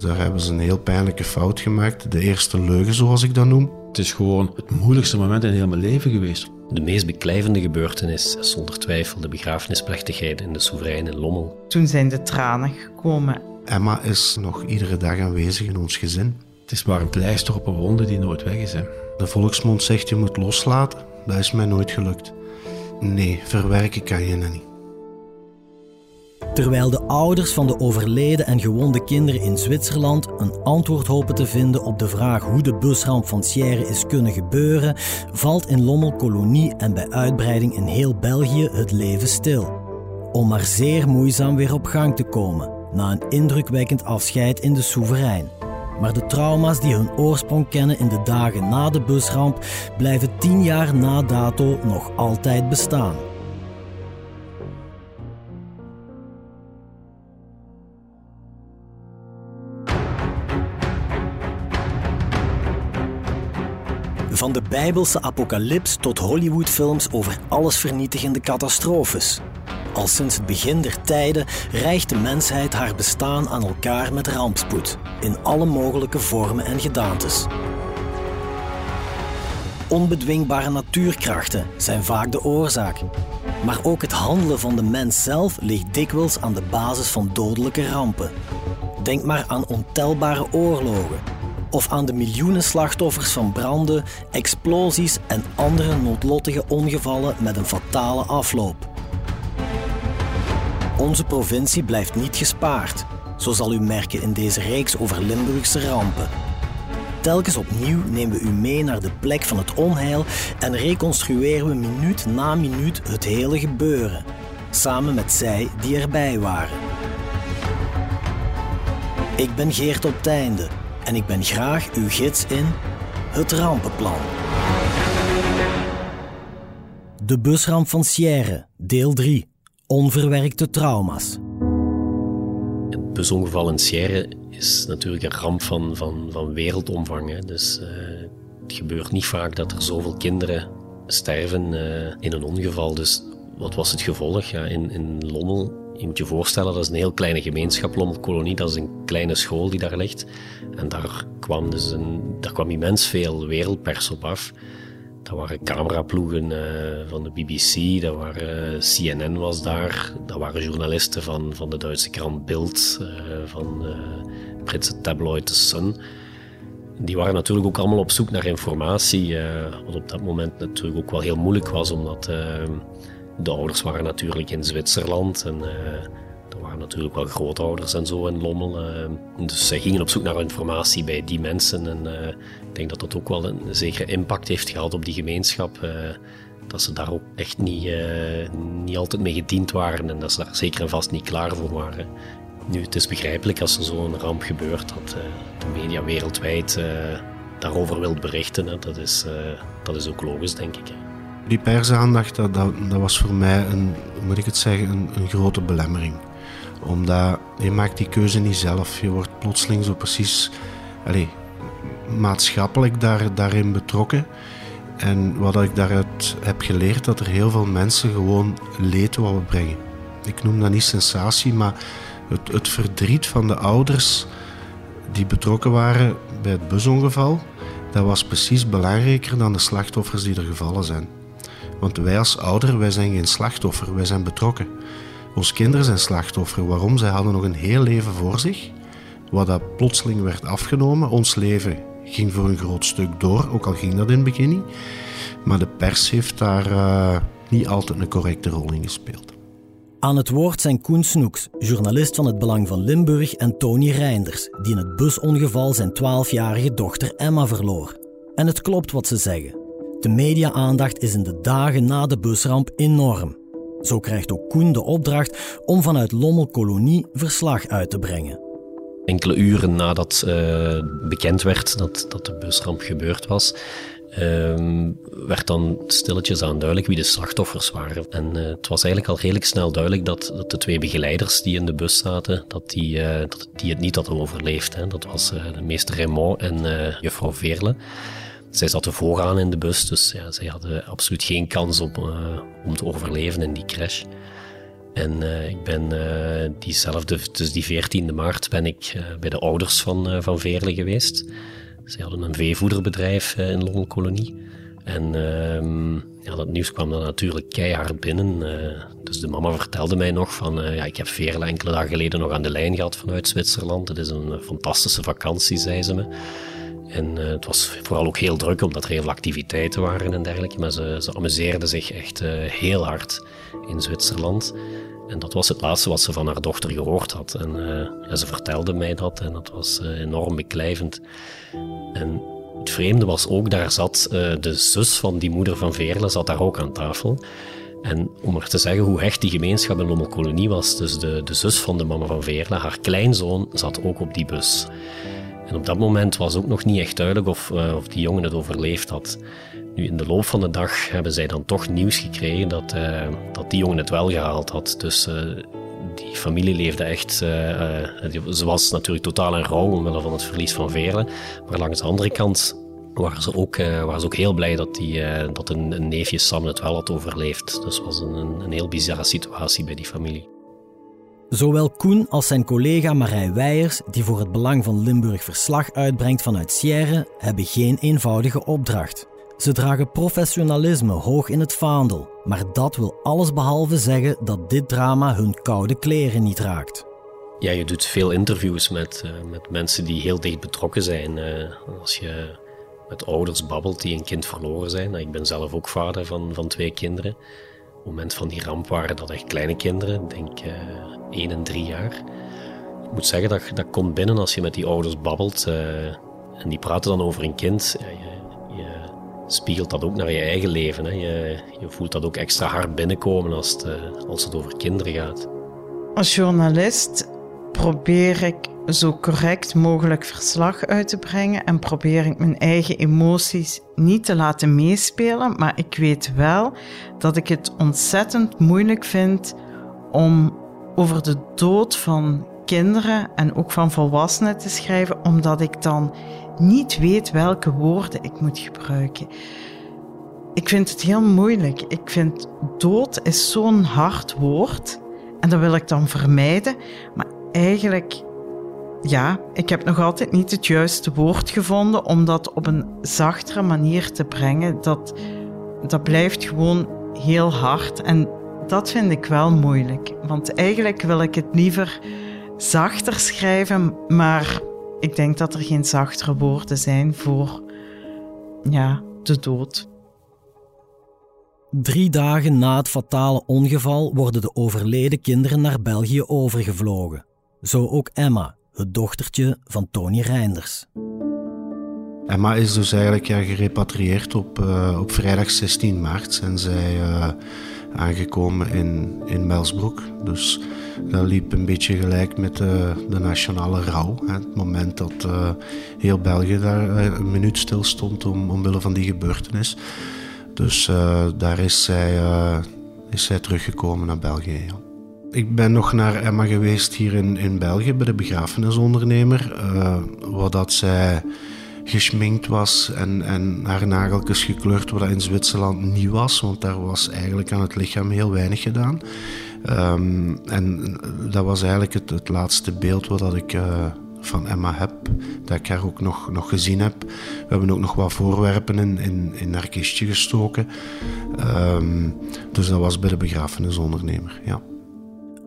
Daar hebben ze een heel pijnlijke fout gemaakt. De eerste leugen, zoals ik dat noem. Het is gewoon het moeilijkste moment in heel mijn leven geweest. De meest beklijvende gebeurtenis is zonder twijfel de begrafenisplechtigheid in de soeverein in Lommel. Toen zijn de tranen gekomen. Emma is nog iedere dag aanwezig in ons gezin. Het is maar een pleister op een wonde die nooit weg is. Hè. De volksmond zegt je moet loslaten. Dat is mij nooit gelukt. Nee, verwerken kan je dat niet. Terwijl de ouders van de overleden en gewonde kinderen in Zwitserland een antwoord hopen te vinden op de vraag hoe de busramp van Sierre is kunnen gebeuren, valt in Lommel kolonie en bij uitbreiding in heel België het leven stil. Om maar zeer moeizaam weer op gang te komen, na een indrukwekkend afscheid in de soeverein. Maar de trauma's die hun oorsprong kennen in de dagen na de busramp blijven tien jaar na dato nog altijd bestaan. Van de Bijbelse apocalyps tot Hollywoodfilms over allesvernietigende catastrofes. Al sinds het begin der tijden rijgt de mensheid haar bestaan aan elkaar met rampspoed, in alle mogelijke vormen en gedaantes. Onbedwingbare natuurkrachten zijn vaak de oorzaak. Maar ook het handelen van de mens zelf ligt dikwijls aan de basis van dodelijke rampen. Denk maar aan ontelbare oorlogen, of aan de miljoenen slachtoffers van branden, explosies en andere noodlottige ongevallen met een fatale afloop. Onze provincie blijft niet gespaard, zo zal u merken in deze reeks over Limburgse rampen. Telkens opnieuw nemen we u mee naar de plek van het onheil en reconstrueren we minuut na minuut het hele gebeuren, samen met zij die erbij waren. Ik ben Geert op Teinde en ik ben graag uw gids in het rampenplan. De busramp van Sierre, deel 3. Onverwerkte trauma's. Het busongeval in Sierre is natuurlijk een ramp van, van, van wereldomvang. Hè. Dus uh, het gebeurt niet vaak dat er zoveel kinderen sterven uh, in een ongeval. Dus wat was het gevolg? Ja, in, in Lommel, je moet je voorstellen, dat is een heel kleine gemeenschap, Lommelkolonie. Dat is een kleine school die daar ligt. En daar kwam, dus een, daar kwam immens veel wereldpers op af. Dat waren cameraploegen uh, van de BBC, dat waren, uh, CNN was daar, dat waren journalisten van, van de Duitse krant Bild, uh, van de Britse tabloid The Sun. Die waren natuurlijk ook allemaal op zoek naar informatie, wat op dat moment natuurlijk ook wel heel moeilijk was, omdat de ouders waren natuurlijk in Zwitserland en er waren natuurlijk wel grootouders en zo in Lommel. dus zij gingen op zoek naar informatie bij die mensen en ik denk dat dat ook wel een zekere impact heeft gehad op die gemeenschap. Uh, dat ze daar ook echt niet, uh, niet altijd mee gediend waren en dat ze daar zeker en vast niet klaar voor waren. Nu, het is begrijpelijk als er zo'n ramp gebeurt dat uh, de media wereldwijd daarover wil berichten. Hè. Dat, is, dat is ook logisch, denk ik. Die persaandacht, dat, dat, was voor mij een, moet ik het zeggen, een, een grote belemmering. Omdat je maakt die keuze niet zelf. Je wordt plotseling zo precies... Allez, maatschappelijk daar, daarin betrokken. En wat ik daaruit heb geleerd, dat er heel veel mensen gewoon leed willen brengen. Ik noem dat niet sensatie, maar het, het verdriet van de ouders die betrokken waren bij het busongeval, dat was precies belangrijker dan de slachtoffers die er gevallen zijn. Want wij als ouder, wij zijn geen slachtoffer, wij zijn betrokken. Onze kinderen zijn slachtoffer. Waarom? Zij hadden nog een heel leven voor zich, wat dat plotseling werd afgenomen. Ons leven ging voor een groot stuk door, ook al ging dat in het begin niet. Maar de pers heeft daar uh, niet altijd een correcte rol in gespeeld. Aan het woord zijn Koen Snoeks, journalist van het Belang van Limburg, en Tony Reinders, die in het busongeval zijn 12-jarige dochter Emma verloor. En het klopt wat ze zeggen. De media-aandacht is in de dagen na de busramp enorm. Zo krijgt ook Koen de opdracht om vanuit Lommel Kolonie verslag uit te brengen. Enkele uren nadat uh, bekend werd dat, dat de busramp gebeurd was, uh, werd dan stilletjes aan duidelijk wie de slachtoffers waren. En uh, het was eigenlijk al redelijk snel duidelijk dat, dat de twee begeleiders die in de bus zaten, dat die, eh, dat die het niet hadden overleefd. Hè. Dat was meester Raymond en juffrouw Veerle. Zij zaten vooraan in de bus, dus ja, zij hadden absoluut geen kans op, om te overleven in die crash. En ik ben diezelfde, dus die 14e maart, ben ik bij de ouders van, van Veerle geweest. Ze hadden een veevoederbedrijf in Longelkolonie. En ehm, ja, dat nieuws kwam dan natuurlijk keihard binnen. Dus de mama vertelde mij nog van, ja, ik heb Veerle enkele dagen geleden nog aan de lijn gehad vanuit Zwitserland. Het is een fantastische vakantie, zei ze me. En uh, het was vooral ook heel druk, omdat er heel veel activiteiten waren en dergelijke. Maar ze, ze amuseerde zich echt heel hard in Zwitserland. En dat was het laatste wat ze van haar dochter gehoord had. En ja, ze vertelde mij dat en dat was enorm beklijvend. En het vreemde was ook, daar zat de zus van die moeder van Veerle, zat daar ook aan tafel. En om maar te zeggen hoe hecht die gemeenschap in Lommelkolonie was, dus de, de zus van de mama van Veerle, haar kleinzoon, zat ook op die bus. En op dat moment was ook nog niet echt duidelijk of, uh, of die jongen het overleefd had. Nu, in de loop van de dag hebben zij dan toch nieuws gekregen dat, uh, dat die jongen het wel gehaald had. Dus die familie leefde echt. Ze was natuurlijk totaal in rouw omwille van het verlies van Veerle. Maar langs de andere kant waren ze ook, ook heel blij dat, die, dat een, een, neefje Sam het wel had overleefd. Dus het was een, een heel bizarre situatie bij die familie. Zowel Koen als zijn collega Marij Weijers, die voor het Belang van Limburg verslag uitbrengt vanuit Sierre, hebben geen eenvoudige opdracht. Ze dragen professionalisme hoog in het vaandel, maar dat wil allesbehalve zeggen dat dit drama hun koude kleren niet raakt. Ja, je doet veel interviews met, uh, met mensen die heel dicht betrokken zijn. Uh, als je met ouders babbelt die een kind verloren zijn. Ik ben zelf ook vader van, van twee kinderen. Het moment van die ramp waren dat echt kleine kinderen, denk uh, één en drie jaar. Ik moet zeggen, dat, dat komt binnen als je met die ouders babbelt. en die praten dan over een kind. Ja, je, spiegelt dat ook naar je eigen leven. Hè. Je, je voelt dat ook extra hard binnenkomen als het, eh, als het over kinderen gaat. Als journalist probeer ik zo correct mogelijk verslag uit te brengen en probeer ik mijn eigen emoties niet te laten meespelen. Maar ik weet wel dat ik het ontzettend moeilijk vind om over de dood van kinderen en ook van volwassenen te schrijven, omdat ik dan niet weet welke woorden ik moet gebruiken. Ik vind het heel moeilijk. Ik vind dood is zo'n hard woord en dat wil ik dan vermijden. Maar eigenlijk, ja, ik heb nog altijd niet het juiste woord gevonden om dat op een zachtere manier te brengen. Dat, dat blijft gewoon heel hard en dat vind ik wel moeilijk. Want eigenlijk wil ik het liever zachter schrijven, maar ik denk dat er geen zachtere woorden zijn voor ja, de dood. Drie dagen na het fatale ongeval worden de overleden kinderen naar België overgevlogen. Zo ook Emma, het dochtertje van Tony Reinders. Emma is dus eigenlijk gerepatrieerd op, uh, op vrijdag 16 maart. Zijn zij uh, aangekomen in, in Melsbroek. Dus dat liep een beetje gelijk met de, nationale rouw. Hè. Het moment dat uh, heel België daar een minuut stil stond om, omwille van die gebeurtenis. Dus daar is zij, is zij teruggekomen naar België. Ik ben nog naar Emma geweest hier in, in België bij de begrafenisondernemer. Uh, waar dat zij geschminkt was en, en haar nageltjes gekleurd, wat dat in Zwitserland niet was, want daar was eigenlijk aan het lichaam heel weinig gedaan. Um, en dat was eigenlijk het, het laatste beeld wat dat ik uh, van Emma heb, dat ik haar ook nog, nog gezien heb. We hebben ook nog wat voorwerpen in, in, in haar kistje gestoken. Um, dus dat was bij de begrafenisondernemer, ja.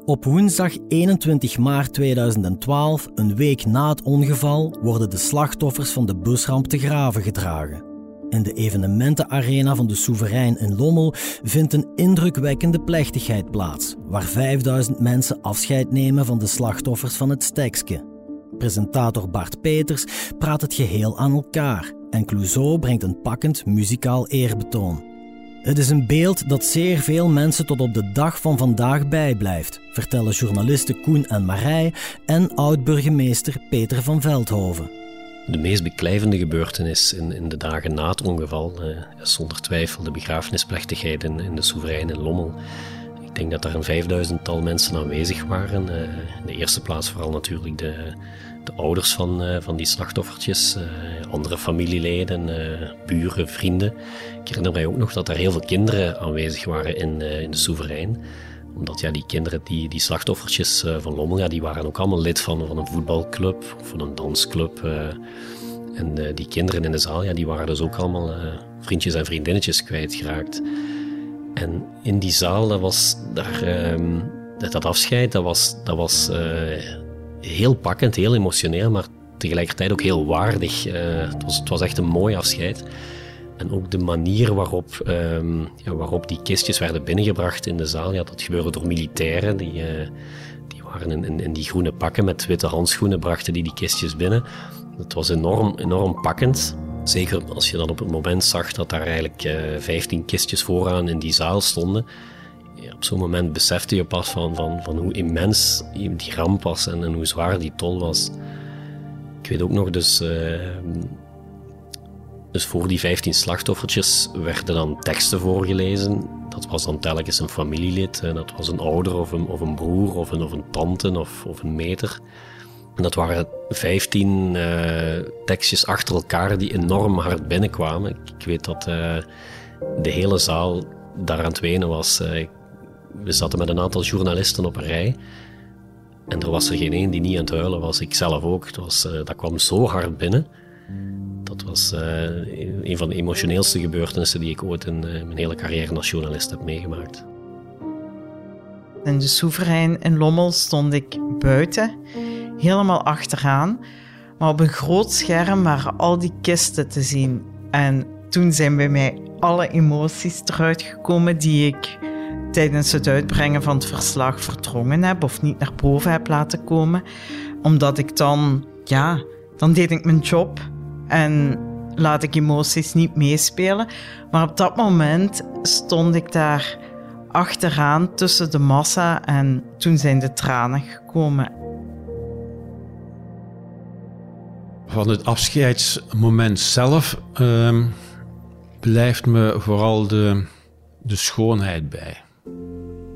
Op woensdag 21 maart 2012, een week na het ongeval, worden de slachtoffers van de busramp te graven gedragen. In de evenementenarena van de Soeverein in Lommel vindt een indrukwekkende plechtigheid plaats, waar 5000 mensen afscheid nemen van de slachtoffers van het Stekske. Presentator Bart Peters praat het geheel aan elkaar en Clouseau brengt een pakkend muzikaal eerbetoon. Het is een beeld dat zeer veel mensen tot op de dag van vandaag bijblijft, vertellen journalisten Koen en Marij en oud-burgemeester Peter van Veldhoven. De meest beklijvende gebeurtenis in, in de dagen na het ongeval uh, is zonder twijfel de begrafenisplechtigheid in, de soevereine Lommel. Ik denk dat er een vijfduizendtal mensen aanwezig waren. Uh, in de eerste plaats vooral natuurlijk de, de ouders van, uh, van die slachtoffertjes, andere familieleden, buren, vrienden. Ik herinner mij ook nog dat er heel veel kinderen aanwezig waren in, in de soeverein. Omdat ja, die kinderen, die, die slachtoffertjes van Lommel, die waren ook allemaal lid van, van een voetbalclub of van een dansclub. En die kinderen in de zaal, ja, die waren dus ook allemaal vriendjes en vriendinnetjes kwijtgeraakt. En in die zaal, dat was daar, ehm, dat afscheid, dat was, dat was heel pakkend, heel emotioneel, maar tegelijkertijd ook heel waardig. het, was, het was echt een mooi afscheid. En ook de manier waarop, um, ja, waarop die kistjes werden binnengebracht in de zaal, ja, dat gebeurde door militairen. Die, uh, die waren in, in, die groene pakken met witte handschoenen, brachten die die kistjes binnen. Dat was enorm, enorm pakkend. Zeker als je dan op het moment zag dat daar eigenlijk uh, 15 kistjes vooraan in die zaal stonden. Op zo'n moment besefte je pas van, van, van hoe immens die ramp was en, en hoe zwaar die tol was. Ik weet ook nog dus... Uh, dus voor die 15 slachtoffertjes werden dan teksten voorgelezen. Dat was dan telkens een familielid. Dat was een ouder of een, of een broer of een, of een tante of, of een meter. En dat waren 15 uh, eh, tekstjes achter elkaar die enorm hard binnenkwamen. Ik, weet dat uh, de hele zaal daar aan het wenen was. Uh, we zaten met een aantal journalisten op een rij. En er was er geen één die niet aan het huilen was. Ik zelf ook. Het was, dat kwam zo hard binnen. Dat was uh, een van de emotioneelste gebeurtenissen die ik ooit in uh, mijn hele carrière als journalist heb meegemaakt. In de Soeverein in Lommel stond ik buiten, helemaal achteraan. Maar op een groot scherm waren al die kisten te zien. En toen zijn bij mij alle emoties eruit gekomen die ik tijdens het uitbrengen van het verslag verdrongen heb of niet naar boven heb laten komen. Omdat ik dan, ja, dan deed ik mijn job en laat ik emoties niet meespelen. Maar op dat moment stond ik daar achteraan tussen de massa en toen zijn de tranen gekomen. Van het afscheidsmoment zelf uh, blijft me vooral de, de schoonheid bij.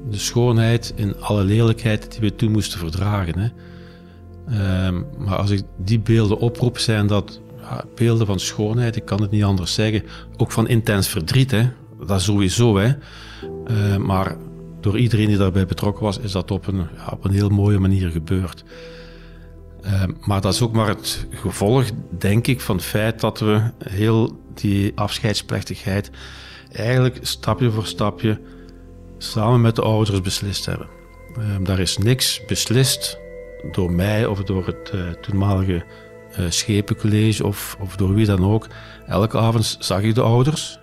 De schoonheid in alle lelijkheid die we toen moesten verdragen. Hè. Uh, maar als ik die beelden oproep, zijn dat beelden van schoonheid, ik kan het niet anders zeggen. Ook van intens verdriet, hè. dat sowieso. Hè. Uh, maar door iedereen die daarbij betrokken was, is dat op een, ja, op een heel mooie manier gebeurd. Uh, maar dat is ook maar het gevolg, denk ik, van het feit dat we heel die afscheidsplechtigheid eigenlijk stapje voor stapje samen met de ouders beslist hebben. Uh, daar is niks beslist door mij of door het uh, toenmalige uh, schepencollege of, of door wie dan ook. Elke avond zag ik de ouders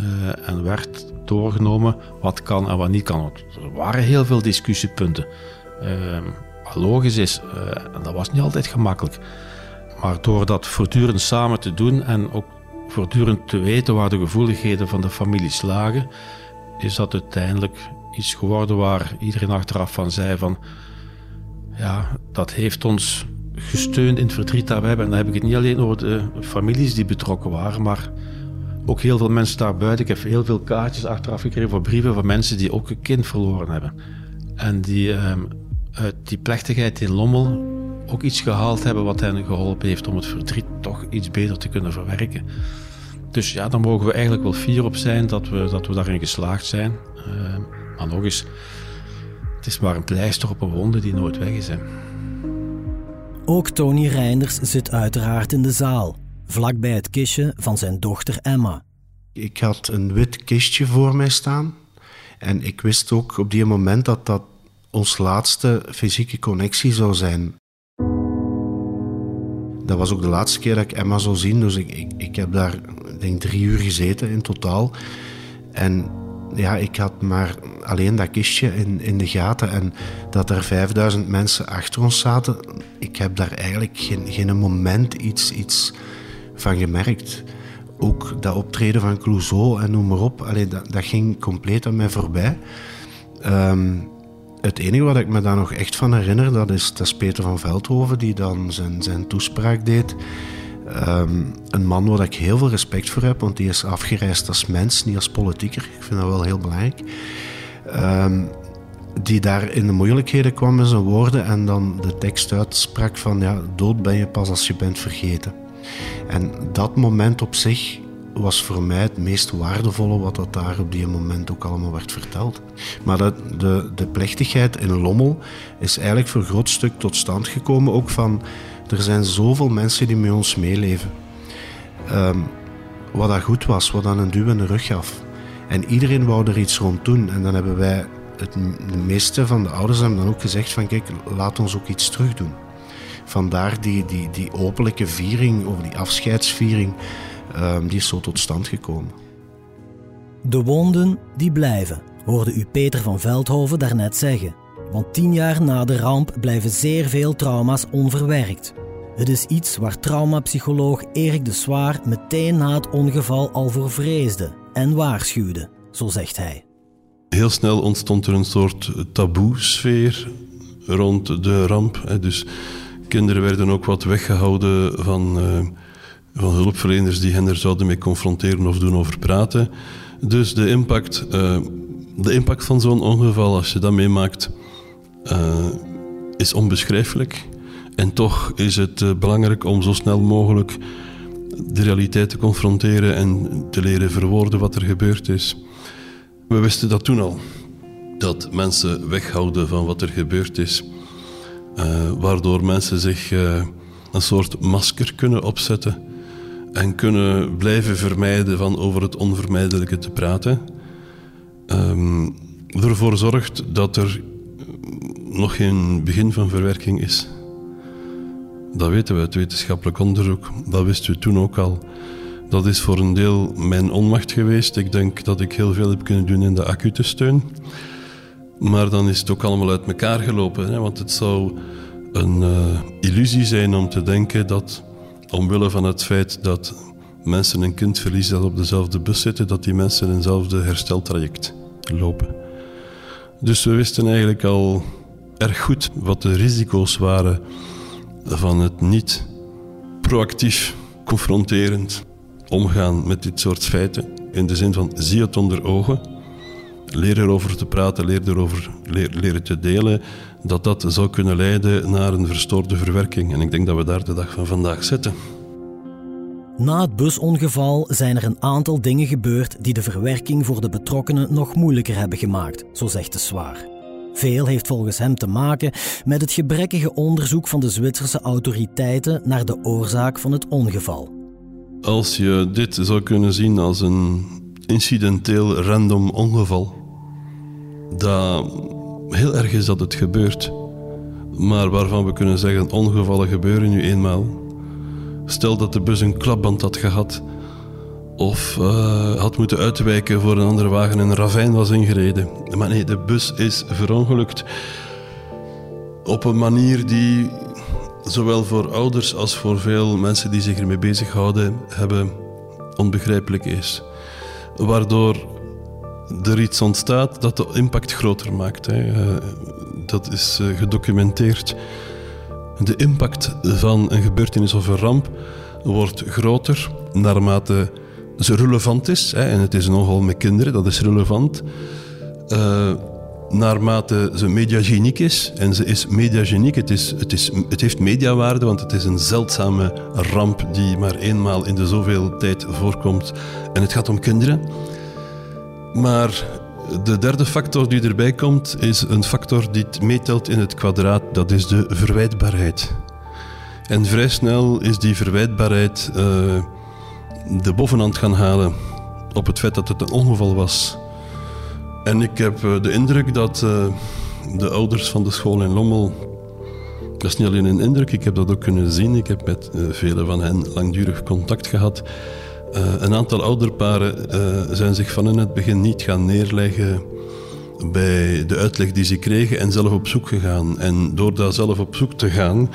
uh, en werd doorgenomen wat kan en wat niet kan. Er waren heel veel discussiepunten. Uh, logisch is, en dat was niet altijd gemakkelijk. Maar door dat voortdurend samen te doen en ook voortdurend te weten waar de gevoeligheden van de families lagen, is dat uiteindelijk iets geworden waar iedereen achteraf van zei van ja, dat heeft ons gesteund in het verdriet dat we hebben. En dan heb ik het niet alleen over de families die betrokken waren, maar ook heel veel mensen daarbuiten. Ik heb heel veel kaartjes achteraf gekregen voor brieven van mensen die ook een kind verloren hebben. En die um, uit die plechtigheid in Lommel ook iets gehaald hebben wat hen geholpen heeft om het verdriet toch iets beter te kunnen verwerken. Dus ja, daar mogen we eigenlijk wel fier op zijn dat we, dat we daarin geslaagd zijn. Uh, maar nog eens, het is maar een pleister op een wonde die nooit weg is. Hè. Ook Tony Reinders zit uiteraard in de zaal, vlakbij het kistje van zijn dochter Emma. Ik had een wit kistje voor mij staan. En ik wist ook op die moment dat dat ons laatste fysieke connectie zou zijn. Dat was ook de laatste keer dat ik Emma zou zien. Dus ik, ik, ik heb daar, denk drie uur gezeten in totaal. En ja, ik had maar alleen dat kistje in, in de gaten en dat er 5000 mensen achter ons zaten. Ik heb daar eigenlijk geen, geen moment iets, iets van gemerkt. Ook dat optreden van Clouseau en noem maar op, allee, dat, dat ging compleet aan mij voorbij. Um, het enige wat ik me daar nog echt van herinner, dat is, dat Peter van Veldhoven, die dan zijn, zijn toespraak deed. Ehm, een man waar ik heel veel respect voor heb, want die is afgereisd als mens, niet als politieker. Ik vind dat wel heel belangrijk. Ehm, die daar in de moeilijkheden kwam met zijn woorden en dan de tekst uitsprak van ja, dood ben je pas als je bent vergeten. En dat moment op zich was voor mij het meest waardevolle wat dat daar op die moment ook allemaal werd verteld. Maar de, de plechtigheid in Lommel is eigenlijk voor een groot stuk tot stand gekomen ook van er zijn zoveel mensen die met ons meeleven. Um, wat dat goed was, wat dan een duw in de rug gaf. En iedereen wou er iets rond doen. En dan hebben wij, het, de meeste van de ouders hebben dan ook gezegd van kijk, laat ons ook iets terug doen. Vandaar die, die, die openlijke viering, of die afscheidsviering, um, die is zo tot stand gekomen. De wonden, die blijven, hoorde u Peter van Veldhoven daarnet zeggen. Want tien jaar na de ramp blijven zeer veel trauma's onverwerkt. Het is iets waar traumapsycholoog Erik de Zwaar meteen na het ongeval al voor vreesde en waarschuwde, zo zegt hij. Heel snel ontstond er een soort taboe-sfeer rond de ramp. Dus kinderen werden ook wat weggehouden van, uh, van hulpverleners die hen er zouden mee confronteren of doen over praten. Dus de impact, uh, de impact van zo'n ongeval, als je dat meemaakt, uh, is onbeschrijfelijk. En toch is het belangrijk om zo snel mogelijk de realiteit te confronteren en te leren verwoorden wat er gebeurd is. We wisten dat toen al. Dat mensen weghouden van wat er gebeurd is. Uh, waardoor mensen zich een soort masker kunnen opzetten en kunnen blijven vermijden van over het onvermijdelijke te praten. Um, ervoor zorgt dat er nog geen begin van verwerking is. Dat weten we uit wetenschappelijk onderzoek. Dat wisten we toen ook al. Dat is voor een deel mijn onmacht geweest. Ik denk dat ik heel veel heb kunnen doen in de acute steun. Maar dan is het ook allemaal uit elkaar gelopen. Hè? Want het zou een uh, illusie zijn om te denken dat, omwille van het feit dat mensen een kind verliezen dat op dezelfde bus zitten, dat die mensen eenzelfde hersteltraject lopen. Dus we wisten eigenlijk al erg goed wat de risico's waren van het niet proactief, confronterend omgaan met dit soort feiten. In de zin van zie het onder ogen, leer erover te praten, leer erover leer, leren te delen, dat dat zou kunnen leiden naar een verstoorde verwerking. En ik denk dat we daar de dag van vandaag zitten. Na het busongeval zijn er een aantal dingen gebeurd die de verwerking voor de betrokkenen nog moeilijker hebben gemaakt, zo zegt de Zwaar. Veel heeft volgens hem te maken met het gebrekkige onderzoek van de Zwitserse autoriteiten naar de oorzaak van het ongeval. Als je dit zou kunnen zien als een incidenteel random ongeval, dat heel erg is dat het gebeurt, maar waarvan we kunnen zeggen ongevallen gebeuren nu eenmaal. Stel dat de bus een klapband had gehad of uh, had moeten uitwijken voor een andere wagen en een ravijn was ingereden. Maar nee, de bus is verongelukt op een manier die zowel voor ouders als voor veel mensen die zich ermee bezighouden hebben onbegrijpelijk is. Waardoor er iets ontstaat dat de impact groter maakt. Hè. Eh, dat is eh, gedocumenteerd. De impact van een gebeurtenis of een ramp wordt groter naarmate ze relevant is. Hè, en het is een ongeval met kinderen, dat is relevant. Uh, naarmate ze mediageniek is, en ze is mediageniek, het, is, het, is, het heeft mediawaarde, want het is een zeldzame ramp die maar eenmaal in de zoveel tijd voorkomt. En het gaat om kinderen. Maar de derde factor die erbij komt, is een factor die meetelt in het kwadraat, dat is de verwijtbaarheid. En vrij snel is die verwijtbaarheid... Uh, de bovenhand gaan halen op het feit dat het een ongeval was. En ik heb eh, de indruk dat uh, de ouders van de school in Lommel. Dat is niet alleen een indruk, ik heb dat ook kunnen zien. Ik heb met uh, vele van hen langdurig contact gehad. een aantal ouderparen zijn zich van in het begin niet gaan neerleggen bij de uitleg die ze kregen en zelf op zoek gegaan. En door daar zelf op zoek te gaan,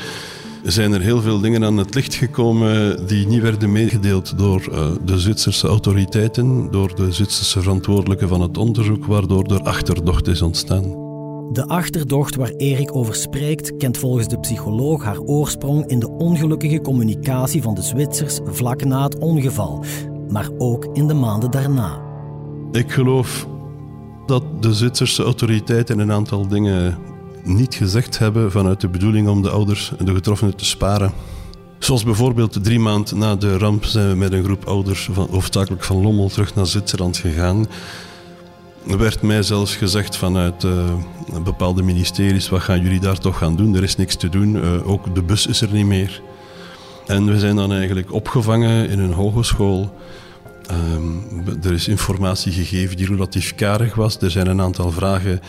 zijn er heel veel dingen aan het licht gekomen die niet werden meegedeeld door uh, de Zwitserse autoriteiten, door de Zwitserse verantwoordelijken van het onderzoek, waardoor er achterdocht is ontstaan. De achterdocht waar Erik over spreekt, kent volgens de psycholoog haar oorsprong in de ongelukkige communicatie van de Zwitsers vlak na het ongeval, maar ook in de maanden daarna. Ik geloof dat de Zwitserse autoriteiten een aantal dingen niet gezegd hebben vanuit de bedoeling om de ouders en de getroffenen te sparen. Zoals bijvoorbeeld drie maanden na de ramp zijn we met een groep ouders, van, hoofdzakelijk van Lommel, terug naar Zwitserland gegaan. Er werd mij zelfs gezegd vanuit uh, bepaalde ministeries, wat gaan jullie daar toch gaan doen? Er is niks te doen, uh, ook de bus is er niet meer. En we zijn dan eigenlijk opgevangen in een hogeschool. Um, er is informatie gegeven die relatief karig was. Er zijn een aantal vragen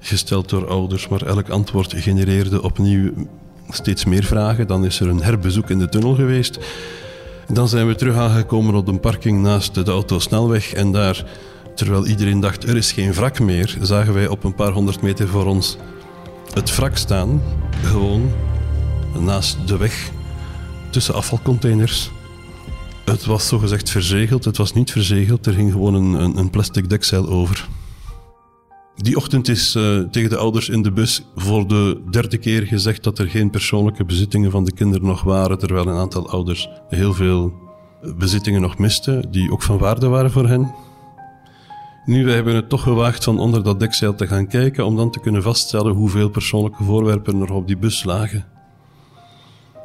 gesteld door ouders, maar elk antwoord genereerde opnieuw steeds meer vragen. Dan is er een herbezoek in de tunnel geweest. Dan zijn we terug aangekomen op een parking naast de autosnelweg en daar, terwijl iedereen dacht er is geen wrak meer, zagen wij op een paar honderd meter voor ons het wrak staan, gewoon naast de weg, tussen afvalcontainers. Het was zogezegd verzegeld, het was niet verzegeld, er ging gewoon een, een plastic dekzeil over. Die ochtend is uh, tegen de ouders in de bus voor de derde keer gezegd dat er geen persoonlijke bezittingen van de kinderen nog waren, terwijl een aantal ouders heel veel bezittingen nog misten, die ook van waarde waren voor hen. Nu, wij hebben het toch gewaagd van onder dat dekzeil te gaan kijken om dan te kunnen vaststellen hoeveel persoonlijke voorwerpen er op die bus lagen.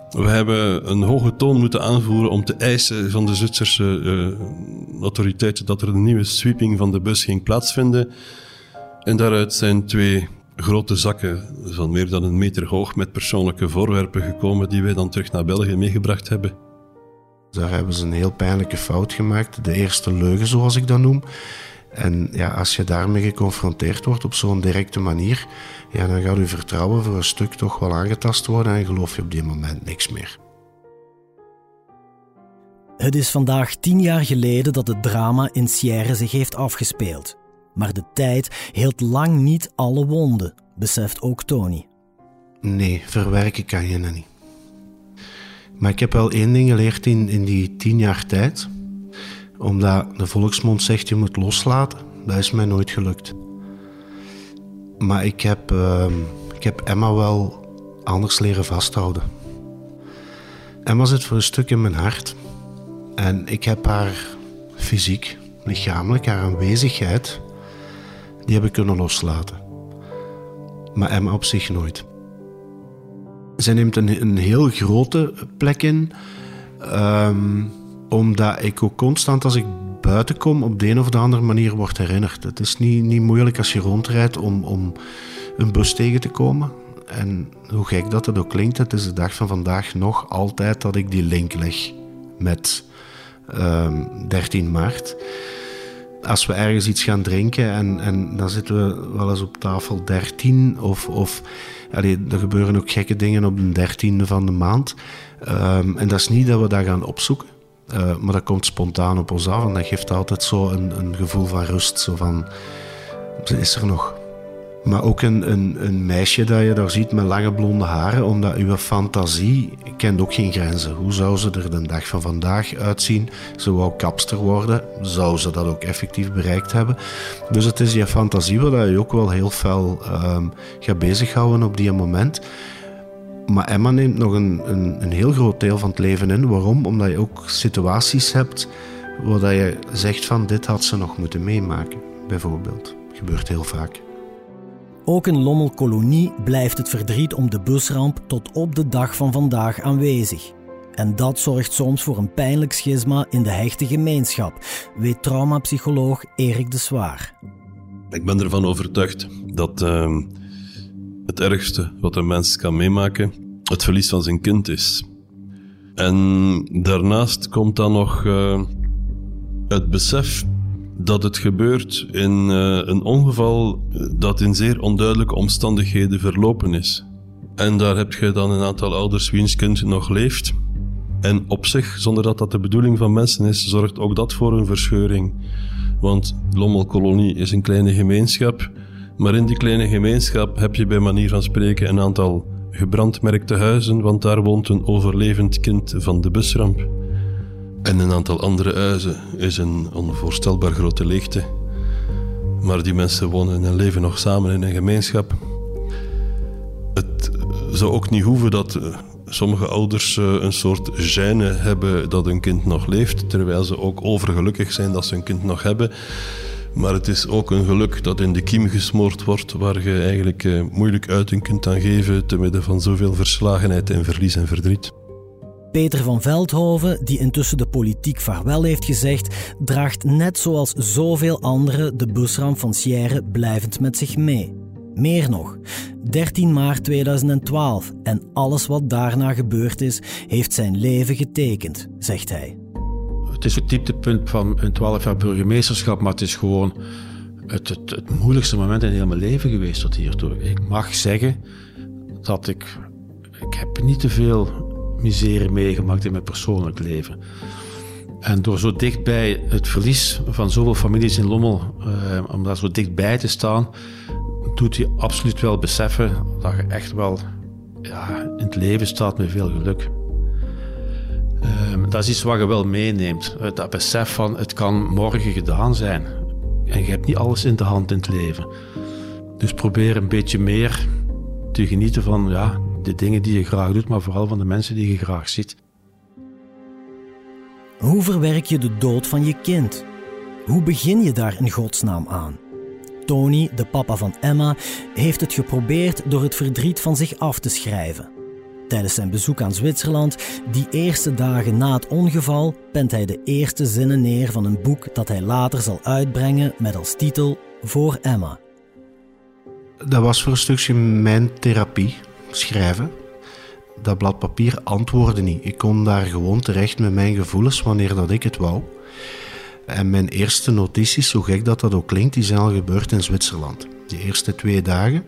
We hebben een hoge toon moeten aanvoeren om te eisen van de Zwitserse uh, autoriteiten dat er een nieuwe sweeping van de bus ging plaatsvinden. En daaruit zijn twee grote zakken van meer dan een meter hoog met persoonlijke voorwerpen gekomen die wij dan terug naar België meegebracht hebben. Daar hebben ze een heel pijnlijke fout gemaakt, de eerste leugen zoals ik dat noem. En ja, als je daarmee geconfronteerd wordt op zo'n directe manier, ja, dan gaat je vertrouwen voor een stuk toch wel aangetast worden en geloof je op die moment niks meer. Het is vandaag tien jaar geleden dat het drama in Sierre zich heeft afgespeeld. Maar de tijd hield lang niet alle wonden, beseft ook Tony. Nee, verwerken kan je dat niet. Maar ik heb wel één ding geleerd in, in die tien jaar tijd. Omdat de volksmond zegt je moet loslaten. Dat is mij nooit gelukt. Maar ik heb, uh, ik heb Emma wel anders leren vasthouden. Emma zit voor een stuk in mijn hart. En ik heb haar fysiek, lichamelijk, haar aanwezigheid die heb ik kunnen loslaten. Maar Emma op zich nooit. Zij neemt een, een heel grote plek in, ehm, omdat ik ook constant als ik buiten kom op de een of de andere manier word herinnerd. Het is niet, niet moeilijk als je rondrijdt om, om een bus tegen te komen. En hoe gek dat het ook klinkt, het is de dag van vandaag nog altijd dat ik die link leg met um, ehm, 13 maart als we ergens iets gaan drinken en, en dan zitten we wel eens op tafel 13 of, of er gebeuren ook gekke dingen op de dertiende van de maand. Um, en dat is niet dat we dat gaan opzoeken, uh, maar dat komt spontaan op ons af en dat geeft altijd zo een, een gevoel van rust, zo van, ze is er nog. Maar ook een, een, meisje dat je daar ziet met lange blonde haren, omdat uw fantasie kent ook geen grenzen. Hoe zou ze er de dag van vandaag uitzien? Ze wou kapster worden, zou ze dat ook effectief bereikt hebben? Dus het is je fantasie waar je ook wel heel fel um, gaat bezighouden op die moment. Maar Emma neemt nog een, een, een heel groot deel van het leven in. Waarom? Omdat je ook situaties hebt waar je zegt van dit had ze nog moeten meemaken, bijvoorbeeld. Gebeurt heel vaak. Ook in Lommelkolonie blijft het verdriet om de busramp tot op de dag van vandaag aanwezig. En dat zorgt soms voor een pijnlijk schisma in de hechte gemeenschap, weet traumapsycholoog Erik de Zwaar. Ik ben ervan overtuigd dat uh, het ergste wat een mens kan meemaken het verlies van zijn kind is. En daarnaast komt dan nog uh, het besef dat het gebeurt in uh, een ongeval dat in zeer onduidelijke omstandigheden verlopen is. En daar heb je dan een aantal ouders wiens kind nog leeft. En op zich, zonder dat dat de bedoeling van mensen is, zorgt ook dat voor een verscheuring. Want Lommelkolonie is een kleine gemeenschap, maar in die kleine gemeenschap heb je bij manier van spreken een aantal gebrandmerkte huizen, want daar woont een overlevend kind van de busramp. En een aantal andere huizen is een onvoorstelbaar grote leegte. Maar die mensen wonen en leven nog samen in een gemeenschap. Het zou ook niet hoeven dat eh, sommige ouders eh, een soort gêne hebben dat een kind nog leeft, terwijl ze ook overgelukkig zijn dat ze een kind nog hebben. Maar het is ook een geluk dat in de kiem gesmoord wordt, waar je eigenlijk eh, moeilijk uiting kunt aan geven te midden van zoveel verslagenheid en verlies en verdriet. Peter van Veldhoven, die intussen de politiek vaarwel heeft gezegd, draagt net zoals zoveel anderen de busramp van Sierre blijvend met zich mee. Meer nog, 13 maart 2012 en alles wat daarna gebeurd is, heeft zijn leven getekend, zegt hij. Het is het dieptepunt van een 12 jaar burgemeesterschap, maar het is gewoon het, het, het moeilijkste moment in heel mijn leven geweest tot hiertoe. Ik mag zeggen dat ik, ik heb niet te veel miserie meegemaakt in mijn persoonlijk leven. En door zo dichtbij het verlies van zoveel families in Lommel, eh, om daar zo dichtbij te staan, doet je absoluut wel beseffen dat je echt wel ja, in het leven staat met veel geluk. Dat is iets wat je wel meeneemt. Dat besef van het kan morgen gedaan zijn. En je hebt niet alles in de hand in het leven. Dus probeer een beetje meer te genieten van ja, de dingen die je graag doet, maar vooral van de mensen die je graag ziet. Hoe verwerk je de dood van je kind? Hoe begin je daar in godsnaam aan? Tony, de papa van Emma, heeft het geprobeerd door het verdriet van zich af te schrijven. Tijdens zijn bezoek aan Zwitserland, die eerste dagen na het ongeval, pent hij de eerste zinnen neer van een boek dat hij later zal uitbrengen met als titel Voor Emma. Dat was voor een stukje mijn therapie, schrijven. Dat blad papier antwoordde niet. Ik kon daar gewoon terecht met mijn gevoelens wanneer dat ik het wou. En mijn eerste notities, zo gek dat dat ook klinkt, die zijn al gebeurd in Zwitserland. Die eerste twee dagen.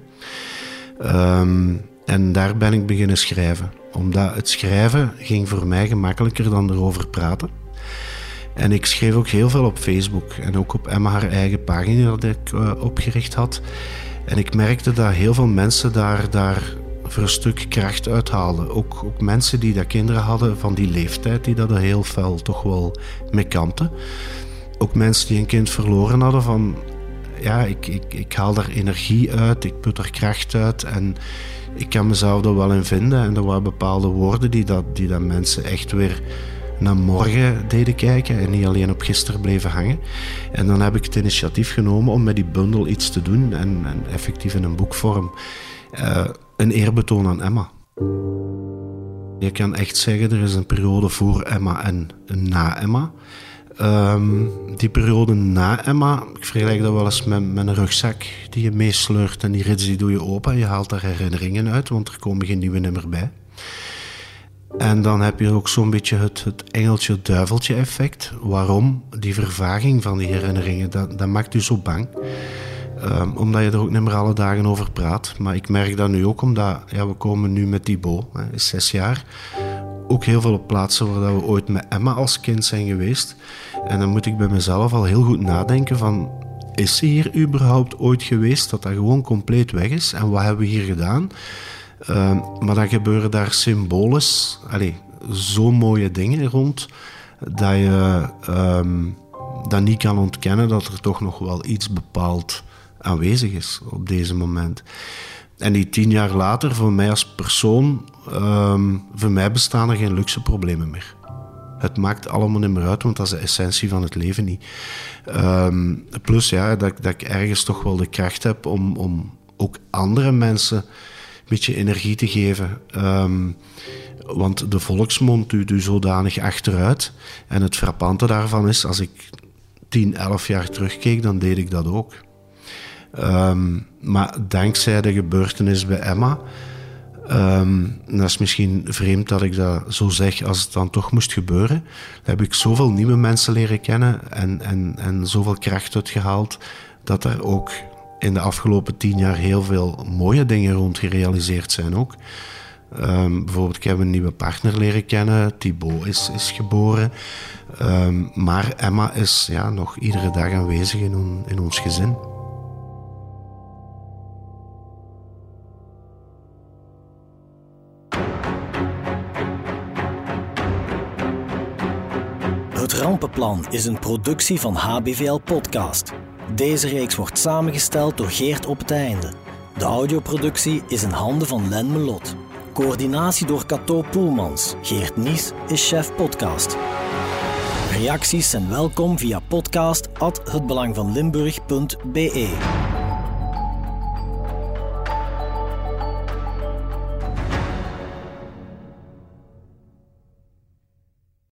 Ehm, en daar ben ik beginnen schrijven. Omdat het schrijven ging voor mij gemakkelijker dan erover praten. En ik schreef ook heel veel op Facebook en ook op Emma haar eigen pagina dat ik uh, opgericht had. En ik merkte dat heel veel mensen daar, daar voor een stuk kracht uithaalden. Ook, ook mensen die dat kinderen hadden van die leeftijd, die dat heel fel toch wel mee kampten. Ook mensen die een kind verloren hadden van... Ja, ik, ik, ik haal daar energie uit, ik put er kracht uit en ik kan mezelf er wel in vinden. En er waren bepaalde woorden die dat, die dat mensen echt weer naar morgen deden kijken en niet alleen op gisteren bleven hangen. En dan heb ik het initiatief genomen om met die bundel iets te doen en, en effectief in een boekvorm uh, een eerbetoon aan Emma. Je kan echt zeggen, er is een periode voor Emma en na Emma. Um, die periode na Emma, ik vergelijk dat wel eens met, met een rugzak die je meesleurt en die rits die doe je open en je haalt daar herinneringen uit, want er komen geen nieuwe nummer bij. En dan heb je ook zo'n beetje het, het engeltje-duiveltje effect. Waarom? Die vervaging van die herinneringen, dat, dat maakt u zo bang. Um, omdat je er ook niet meer alle dagen over praat. Maar ik merk dat nu ook omdat ja, we komen nu met Thibaut, hè, is zes jaar. Ook heel veel op plaatsen waar we ooit met Emma als kind zijn geweest. En dan moet ik bij mezelf al heel goed nadenken van... Is ze hier überhaupt ooit geweest dat dat gewoon compleet weg is? En wat hebben we hier gedaan? Uh, maar dan gebeuren daar allez, zo mooie dingen rond... dat je um, dat niet kan ontkennen dat er toch nog wel iets bepaald aanwezig is op deze moment. En die tien jaar later, voor mij als persoon, um, voor mij bestaan er geen luxe problemen meer. Het maakt allemaal niet meer uit, want dat is de essentie van het leven niet. Um, plus ja, dat, dat ik ergens toch wel de kracht heb om, om ook andere mensen een beetje energie te geven. Um, want de volksmond duwt u zodanig achteruit. En het frappante daarvan is, als ik 10, 11 jaar terugkeek, dan deed ik dat ook. Um, maar dankzij de gebeurtenis bij Emma, um, dat is misschien vreemd dat ik dat zo zeg als het dan toch moest gebeuren, heb ik zoveel nieuwe mensen leren kennen en, en, en zoveel kracht uitgehaald dat er ook in de afgelopen tien jaar heel veel mooie dingen rond gerealiseerd zijn ook. Um, bijvoorbeeld, ik heb een nieuwe partner leren kennen. Thibaut is, is geboren. Maar Emma is ja, nog iedere dag aanwezig in, on, in ons gezin. Rampenplan is een productie van HBVL Podcast. Deze reeks wordt samengesteld door Geert op het einde. De audioproductie is in handen van Len Melot. Coördinatie door Cato Poelmans. Geert Nies is chef podcast. Reacties zijn welkom via podcast@hetbelangvanlimburg.be.